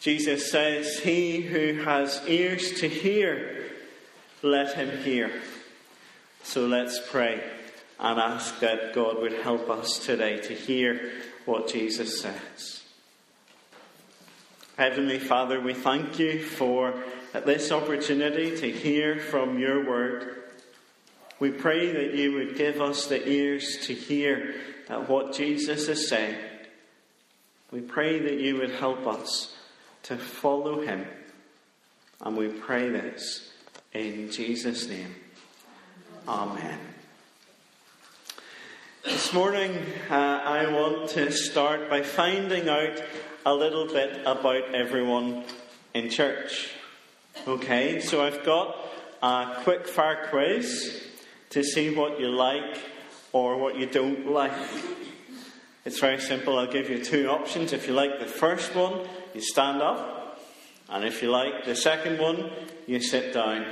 Jesus says, He who has ears to hear, let him hear. So let's pray and ask that God would help us today to hear what Jesus says. Heavenly Father, we thank you for this opportunity to hear from your word. We pray that you would give us the ears to hear what Jesus is saying. We pray that you would help us to follow him. And we pray this in Jesus' name. Amen. This morning, uh, I want to start by finding out a little bit about everyone in church. Okay, so I've got a quick fire quiz to see what you like or what you don't like. It's very simple. I'll give you two options. If you like the first one, you stand up. And if you like the second one, you sit down.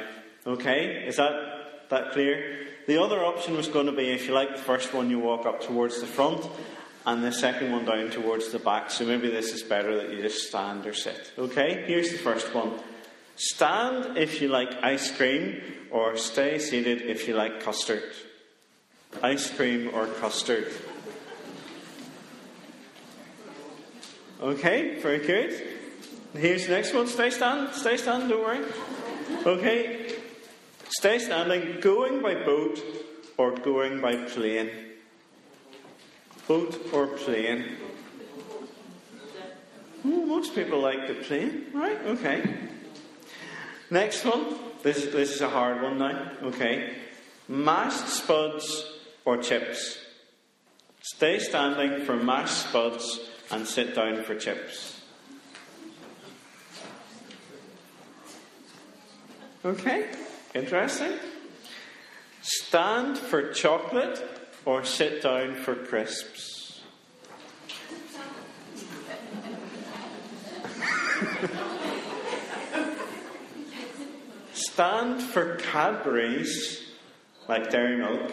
Okay? Is that, that clear? The other option was going to be if you like the first one, you walk up towards the front, and the second one down towards the back. So maybe this is better that you just stand or sit. Okay? Here's the first one. Stand if you like ice cream, or stay seated if you like custard. Ice cream or custard. Okay, very good. Here's the next one. Stay stand. Stay stand, don't worry. Okay. Stay standing. Going by boat or going by plane? Boat or plane? Oh, most people like the plane, right? Okay. Next one. This, this is a hard one now. Okay. Mashed spuds or chips? Stay standing for mashed spuds and sit down for chips. Okay, interesting. Stand for chocolate or sit down for crisps? Stand for Cadbury's, like Dairy Milk,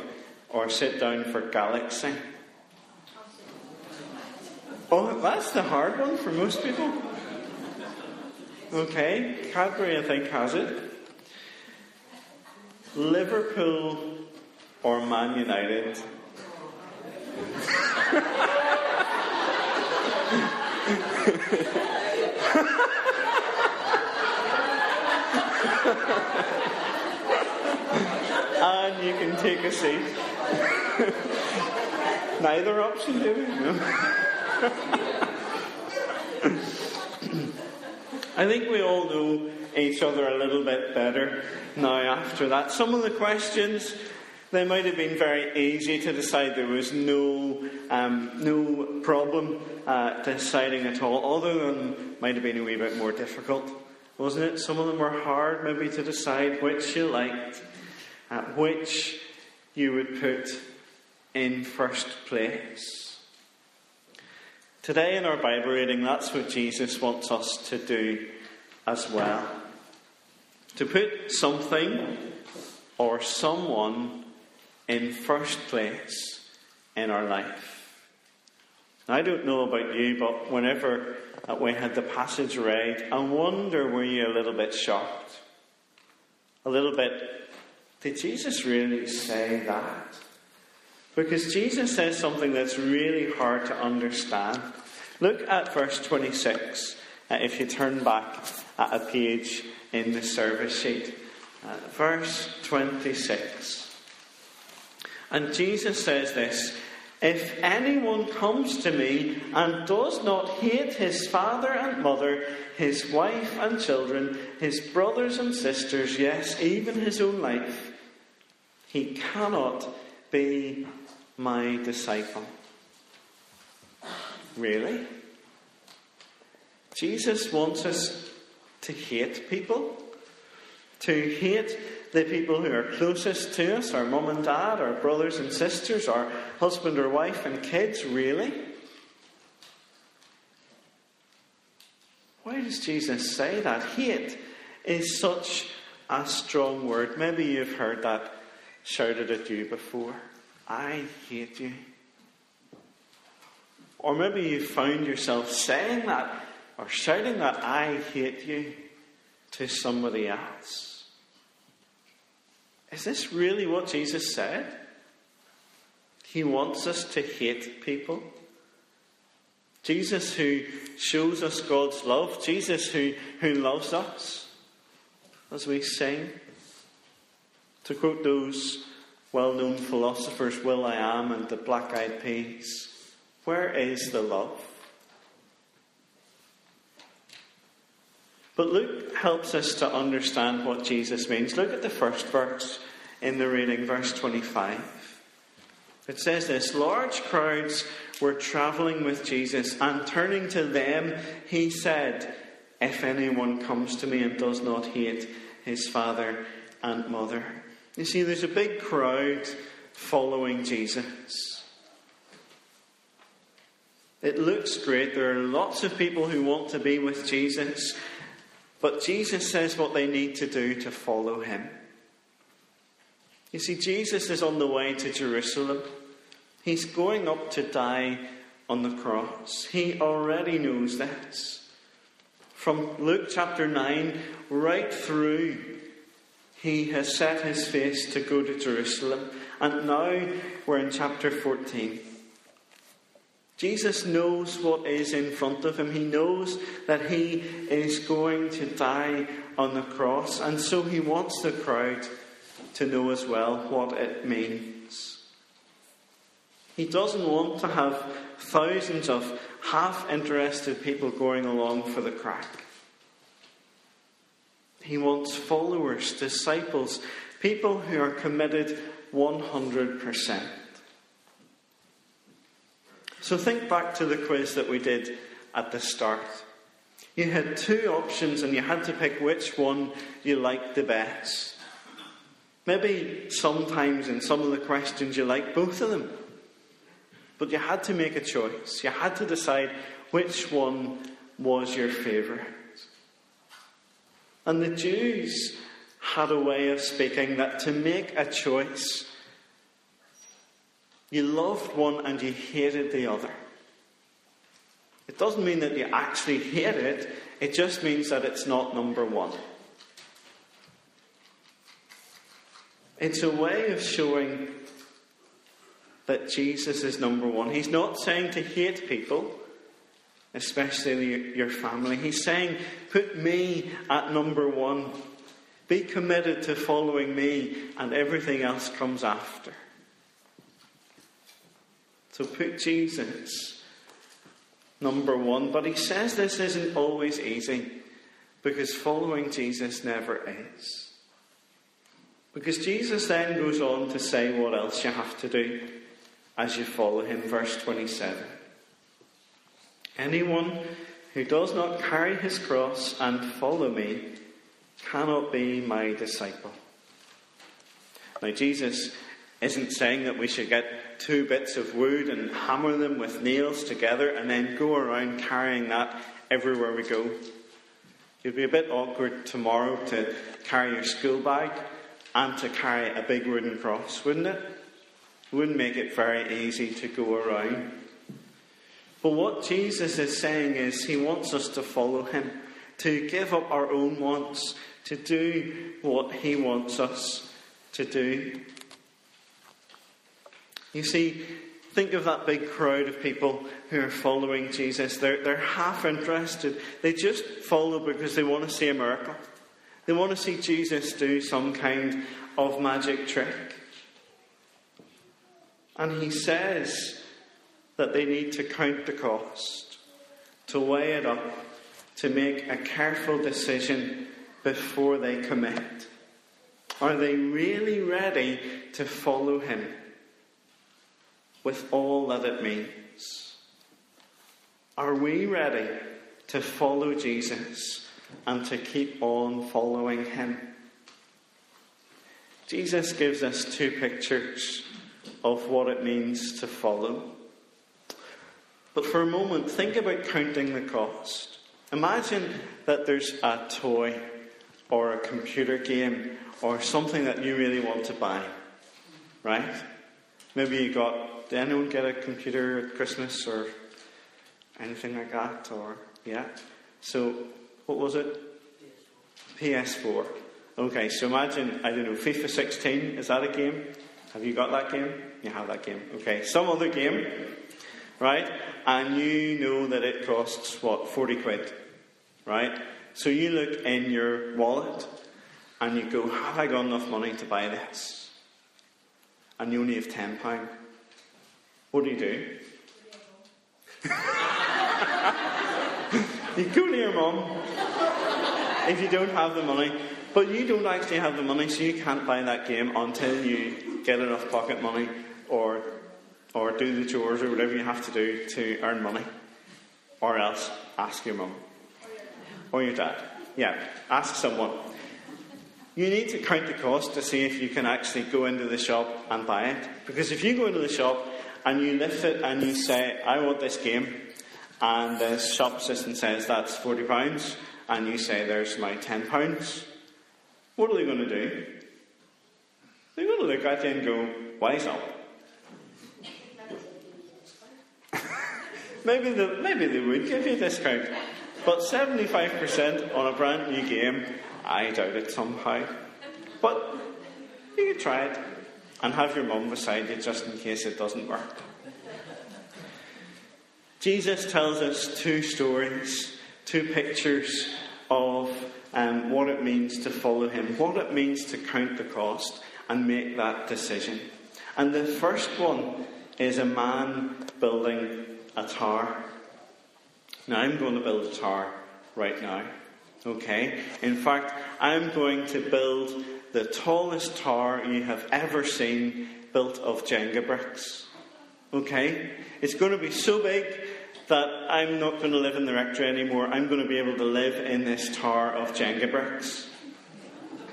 or sit down for Galaxy? Oh, that's the hard one for most people. Okay, Cadbury, I think, has it. Liverpool or Man United? and you can take a seat. Neither option, do we? No. I think we all know each other a little bit better now after that. Some of the questions, they might have been very easy to decide. There was no, um, no problem uh, deciding at all. Other than might have been a wee bit more difficult, wasn't it? Some of them were hard maybe to decide which you liked, uh, which you would put in first place. Today in our Bible reading, that's what Jesus wants us to do as well. To put something or someone in first place in our life. I don't know about you, but whenever uh, we had the passage read, I wonder were you a little bit shocked? A little bit, did Jesus really say that? Because Jesus says something that's really hard to understand. Look at verse 26, uh, if you turn back at a page in the service sheet. Uh, verse 26. And Jesus says this If anyone comes to me and does not hate his father and mother, his wife and children, his brothers and sisters, yes, even his own life, he cannot be my disciple. Really? Jesus wants us to hate people, to hate the people who are closest to us, our mum and dad, our brothers and sisters, our husband or wife and kids, really? Why does Jesus say that? Hate is such a strong word. Maybe you've heard that shouted at you before. I hate you. Or maybe you found yourself saying that or shouting that I hate you to somebody else. Is this really what Jesus said? He wants us to hate people. Jesus, who shows us God's love, Jesus, who, who loves us, as we sing. To quote those well known philosophers, will.i.am and the Black Eyed Peas, where is the love? But Luke helps us to understand what Jesus means. Look at the first verse in the reading, verse 25. It says this Large crowds were traveling with Jesus, and turning to them, he said, If anyone comes to me and does not hate his father and mother. You see, there's a big crowd following Jesus. It looks great. There are lots of people who want to be with Jesus. But Jesus says what they need to do to follow him. You see, Jesus is on the way to Jerusalem. He's going up to die on the cross. He already knows this. From Luke chapter 9 right through, he has set his face to go to Jerusalem. And now we're in chapter 14. Jesus knows what is in front of him. He knows that he is going to die on the cross, and so he wants the crowd to know as well what it means. He doesn't want to have thousands of half interested people going along for the crack. He wants followers, disciples, people who are committed 100%. So think back to the quiz that we did at the start. You had two options and you had to pick which one you liked the best. Maybe sometimes in some of the questions you liked both of them. But you had to make a choice. You had to decide which one was your favourite. And the Jews had a way of speaking that to make a choice you loved one and you hated the other. It doesn't mean that you actually hate it, it just means that it's not number one. It's a way of showing that Jesus is number one. He's not saying to hate people, especially your family. He's saying, put me at number one. Be committed to following me, and everything else comes after. So put Jesus number one. But he says this isn't always easy because following Jesus never is. Because Jesus then goes on to say what else you have to do as you follow him. Verse 27. Anyone who does not carry his cross and follow me cannot be my disciple. Now, Jesus isn't saying that we should get two bits of wood and hammer them with nails together and then go around carrying that everywhere we go. It'd be a bit awkward tomorrow to carry your school bag and to carry a big wooden cross, wouldn't it? It wouldn't make it very easy to go around. But what Jesus is saying is he wants us to follow him, to give up our own wants, to do what he wants us to do. You see, think of that big crowd of people who are following Jesus. They're, they're half interested. They just follow because they want to see a miracle. They want to see Jesus do some kind of magic trick. And he says that they need to count the cost, to weigh it up, to make a careful decision before they commit. Are they really ready to follow him? with all that it means? Are we ready to follow Jesus and to keep on following him? Jesus gives us two pictures of what it means to follow. But for a moment, think about counting the cost. Imagine that there's a toy or a computer game or something that you really want to buy, right? Maybe you got did anyone get a computer at Christmas or anything like that? Or yeah, So, what was it? PS4. Okay, so imagine, I don't know, FIFA 16, is that a game? Have you got that game? You have that game. Okay, some other game, right? And you know that it costs, what, 40 quid, right? So you look in your wallet and you go, Have I got enough money to buy this? And you only have £10. What do you do? you go to your mum if you don't have the money, but you don't actually have the money, so you can't buy that game until you get enough pocket money or or do the chores or whatever you have to do to earn money. Or else ask your mum. Or your dad. Yeah, ask someone. You need to count the cost to see if you can actually go into the shop and buy it. Because if you go into the shop and you lift it and you say, I want this game, and the shop assistant says that's £40, and you say, There's my £10, what are they going to do? They're going to look at you and go, Wise up. Maybe, the, maybe they would give you a discount. But 75% on a brand new game, I doubt it somehow. But you could try it and have your mum beside you just in case it doesn't work. Jesus tells us two stories, two pictures of um, what it means to follow him, what it means to count the cost and make that decision. And the first one is a man building a tower. Now, I'm going to build a tower right now. Okay? In fact, I'm going to build the tallest tower you have ever seen built of Jenga bricks. Okay? It's going to be so big that I'm not going to live in the rectory anymore. I'm going to be able to live in this tower of Jenga bricks.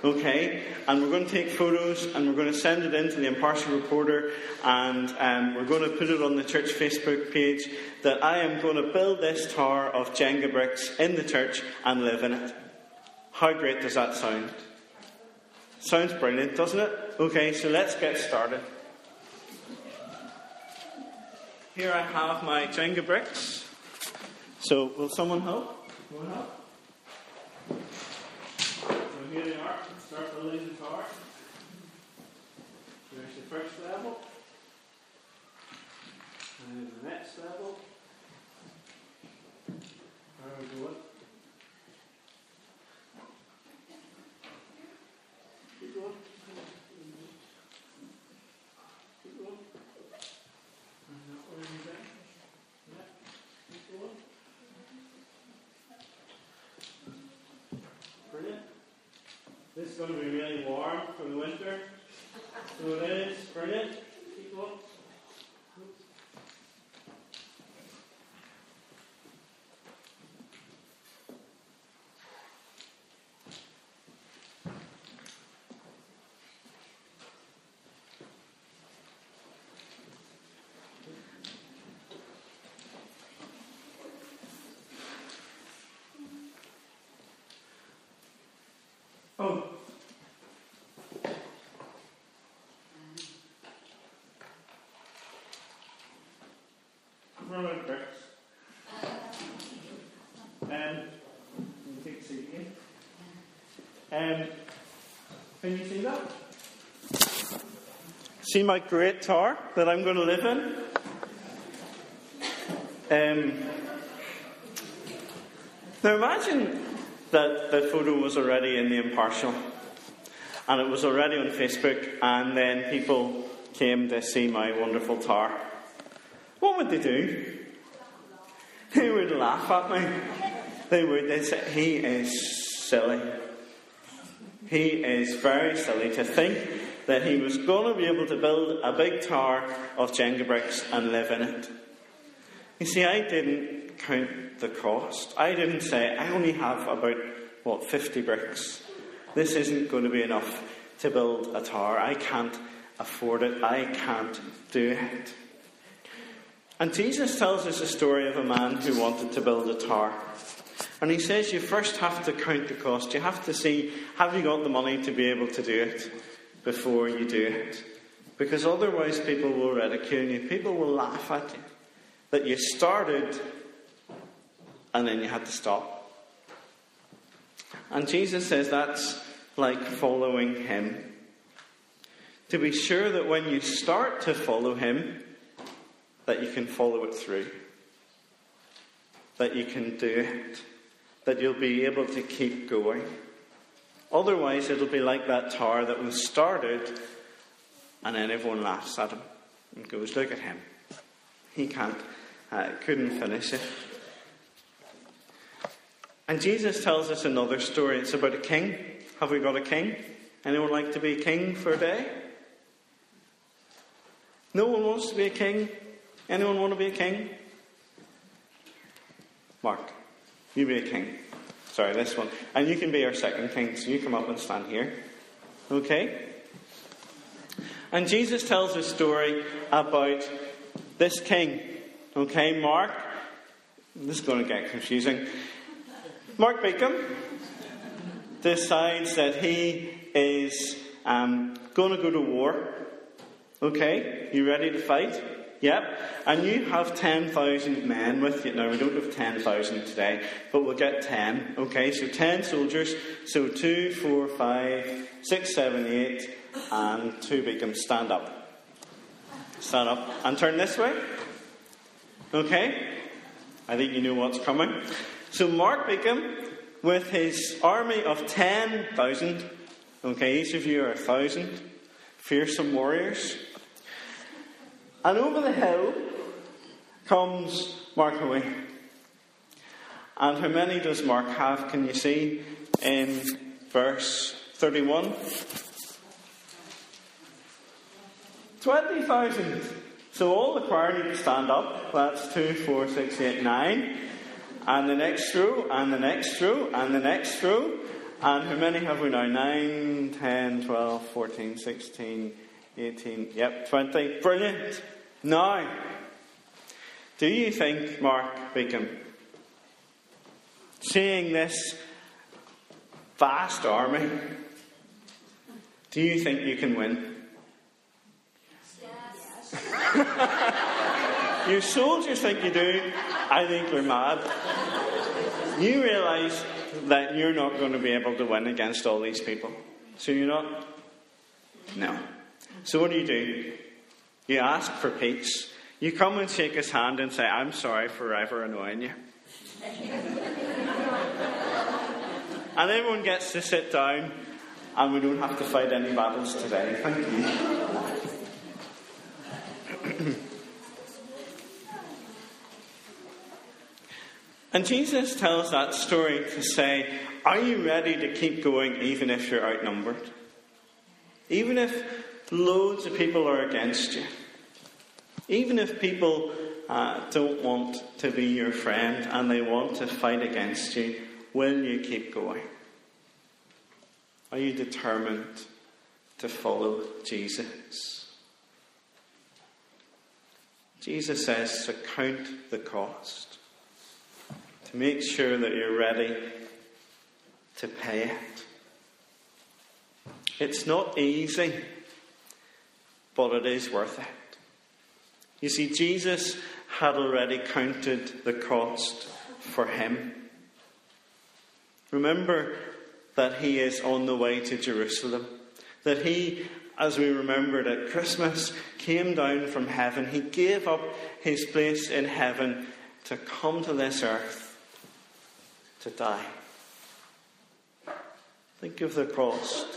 Okay? And we're going to take photos and we're going to send it in to the impartial reporter and um, we're going to put it on the church Facebook page that I am going to build this tower of Jenga bricks in the church and live in it. How great does that sound? Sounds brilliant, doesn't it? Okay, so let's get started. Here I have my Jenga bricks. So, will someone help? Someone help? here they are. Start building the tower. There's the first level. And then the next level. Where are we going? Keep going. Keep going. And that way we go. Yeah. Keep going. Brilliant. Is going to be really warm for the winter. So it is. Brilliant. Keep going. Oh. Roman bricks. You take a seat again. And can you see that? See my great tower that I'm going to live in? Um, now imagine that the photo was already in the impartial and it was already on Facebook, and then people came to see my wonderful tower. What would they do? They would laugh at me. They would. They say, He is silly. He is very silly to think that he was going to be able to build a big tower of Jenga bricks and live in it. You see, I didn't count the cost. I didn't say, I only have about, what, 50 bricks. This isn't going to be enough to build a tower. I can't afford it. I can't do it. And Jesus tells us a story of a man who wanted to build a tower. And he says you first have to count the cost. You have to see have you got the money to be able to do it before you do it. Because otherwise, people will ridicule you, people will laugh at you. That you started and then you had to stop. And Jesus says that's like following him. To be sure that when you start to follow him, that you can follow it through. That you can do it. That you'll be able to keep going. Otherwise, it'll be like that tower that was started and then everyone laughs at him and goes, Look at him. He can't, uh, couldn't finish it. And Jesus tells us another story. It's about a king. Have we got a king? Anyone like to be a king for a day? No one wants to be a king? Anyone want to be a king? Mark, you be a king. Sorry, this one. And you can be our second king, so you come up and stand here. Okay? And Jesus tells a story about this king. Okay, Mark. This is going to get confusing. Mark Beacom decides that he is um, going to go to war. Okay, you ready to fight? Yep. And you have 10,000 men with you. Now, we don't have 10,000 today, but we'll get 10. Okay, so 10 soldiers. So 2, 4, 5, 6, 7, 8, and 2 Beacom. Stand up. Stand up and turn this way. Okay? I think you know what's coming. So Mark Beacom, with his army of 10,000, okay, each of you are a thousand, fearsome warriors. And over the hill comes Mark away. And how many does Mark have? Can you see in verse 31? 20,000. So all the choir need to stand up. That's 2, 4, 6, 8, 9. And the next row, and the next row, and the next row. And how many have we now? 9, 10, 12, 14, 16, 18, yep, 20. Brilliant. Now, do you think, Mark Beacom, seeing this vast army, do you think you can win? Yes. you soldiers think you do. I think you're mad. You realise that you're not going to be able to win against all these people. So you're not? No. So what do you do? You ask for peace. You come and shake his hand and say, I'm sorry for ever annoying you. and everyone gets to sit down, and we don't have to fight any battles today. Thank you. and Jesus tells that story to say, Are you ready to keep going even if you're outnumbered? Even if loads of people are against you. Even if people uh, don't want to be your friend and they want to fight against you, will you keep going? Are you determined to follow Jesus? Jesus says to count the cost, to make sure that you're ready to pay it. It's not easy but it is worth it. You see, Jesus had already counted the cost for him. Remember that he is on the way to Jerusalem, that he, as we remembered at Christmas, came down from heaven. He gave up his place in heaven to come to this earth to die. Think of the cost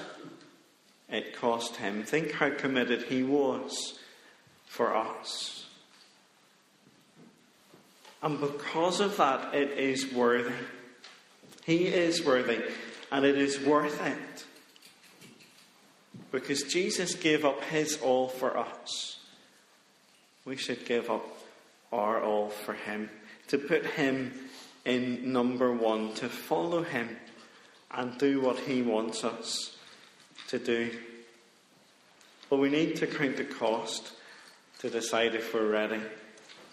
it cost him. Think how committed he was for us. And because of that, it is worthy. He is worthy, and it is worth it. Because Jesus gave up his all for us. We should give up our all for him. To put him in number one, to follow him and do what he wants us to do. But we need to count the cost to decide if we're ready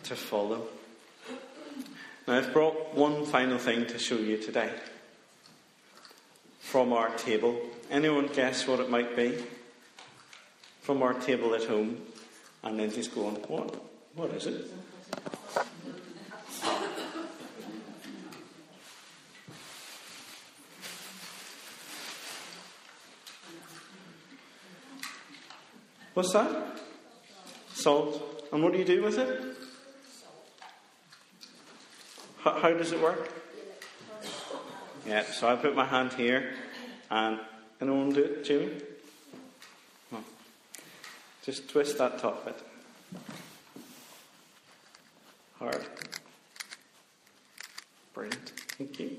to follow. Now, I've brought one final thing to show you today from our table. Anyone guess what it might be? From our table at home. And then he's going, What? What is it? What's that? Salt. And what do you do with it? How, how does it work? Yeah, so I put my hand here, and anyone do it, Jimmy? No. Just twist that top bit. Hard. Brilliant. Thank you.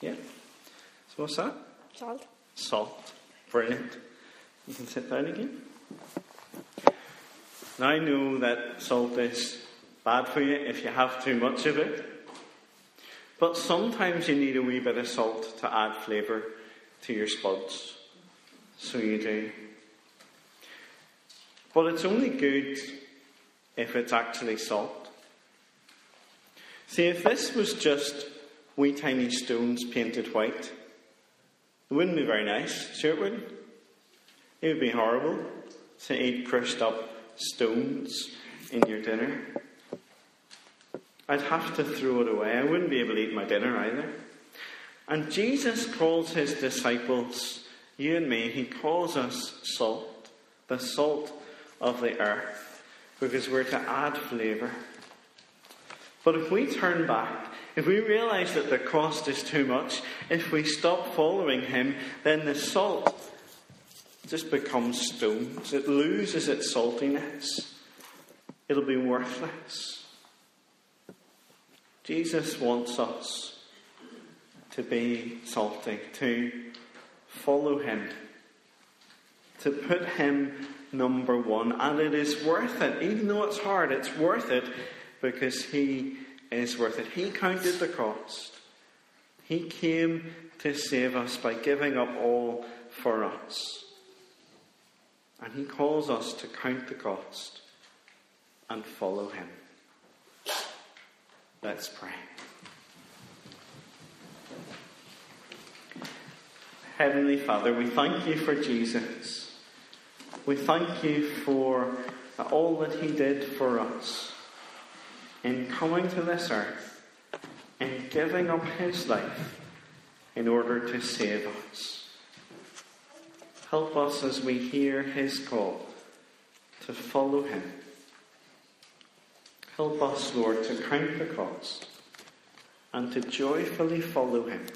Yeah. So what's that? Salt. Salt. Brilliant. You can sit down again. Now I know that salt is bad for you if you have too much of it. But sometimes you need a wee bit of salt to add flavour to your spuds. So you do. But it's only good if it's actually salt. See, if this was just wee tiny stones painted white, it wouldn't be very nice, sure it wouldn't. It would be horrible to eat crushed up stones in your dinner. I'd have to throw it away. I wouldn't be able to eat my dinner either. And Jesus calls his disciples, you and me, he calls us salt, the salt of the earth, because we're to add flavour. But if we turn back, if we realize that the cost is too much, if we stop following him, then the salt just becomes stones. It loses its saltiness. It'll be worthless. Jesus wants us to be salty, to follow him, to put him number one. And it is worth it. Even though it's hard, it's worth it because He is worth it. He counted the cost. He came to save us by giving up all for us. And He calls us to count the cost and follow Him. Let's pray. Heavenly Father, we thank you for Jesus. We thank you for all that He did for us in coming to this earth and giving up his life in order to save us. Help us as we hear his call to follow him. Help us, Lord, to count the cost and to joyfully follow him.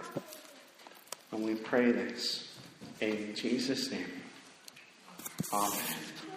And we pray this in Jesus' name. Amen.